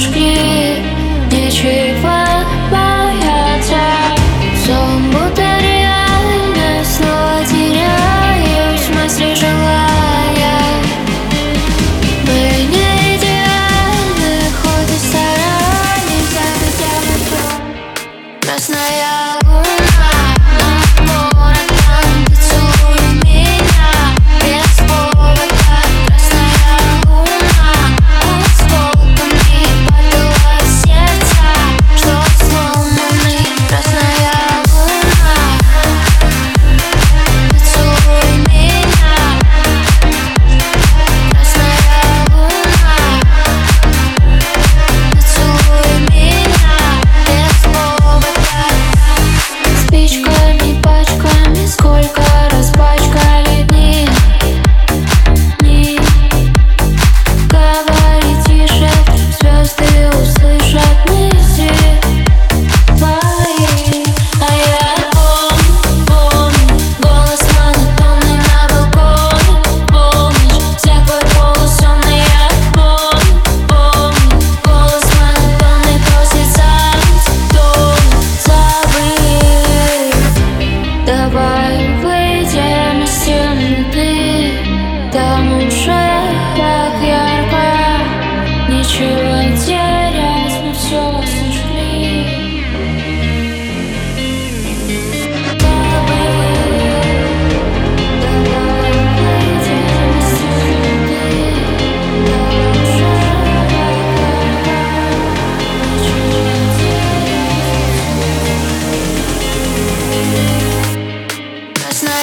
już gdzieś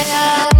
Olha.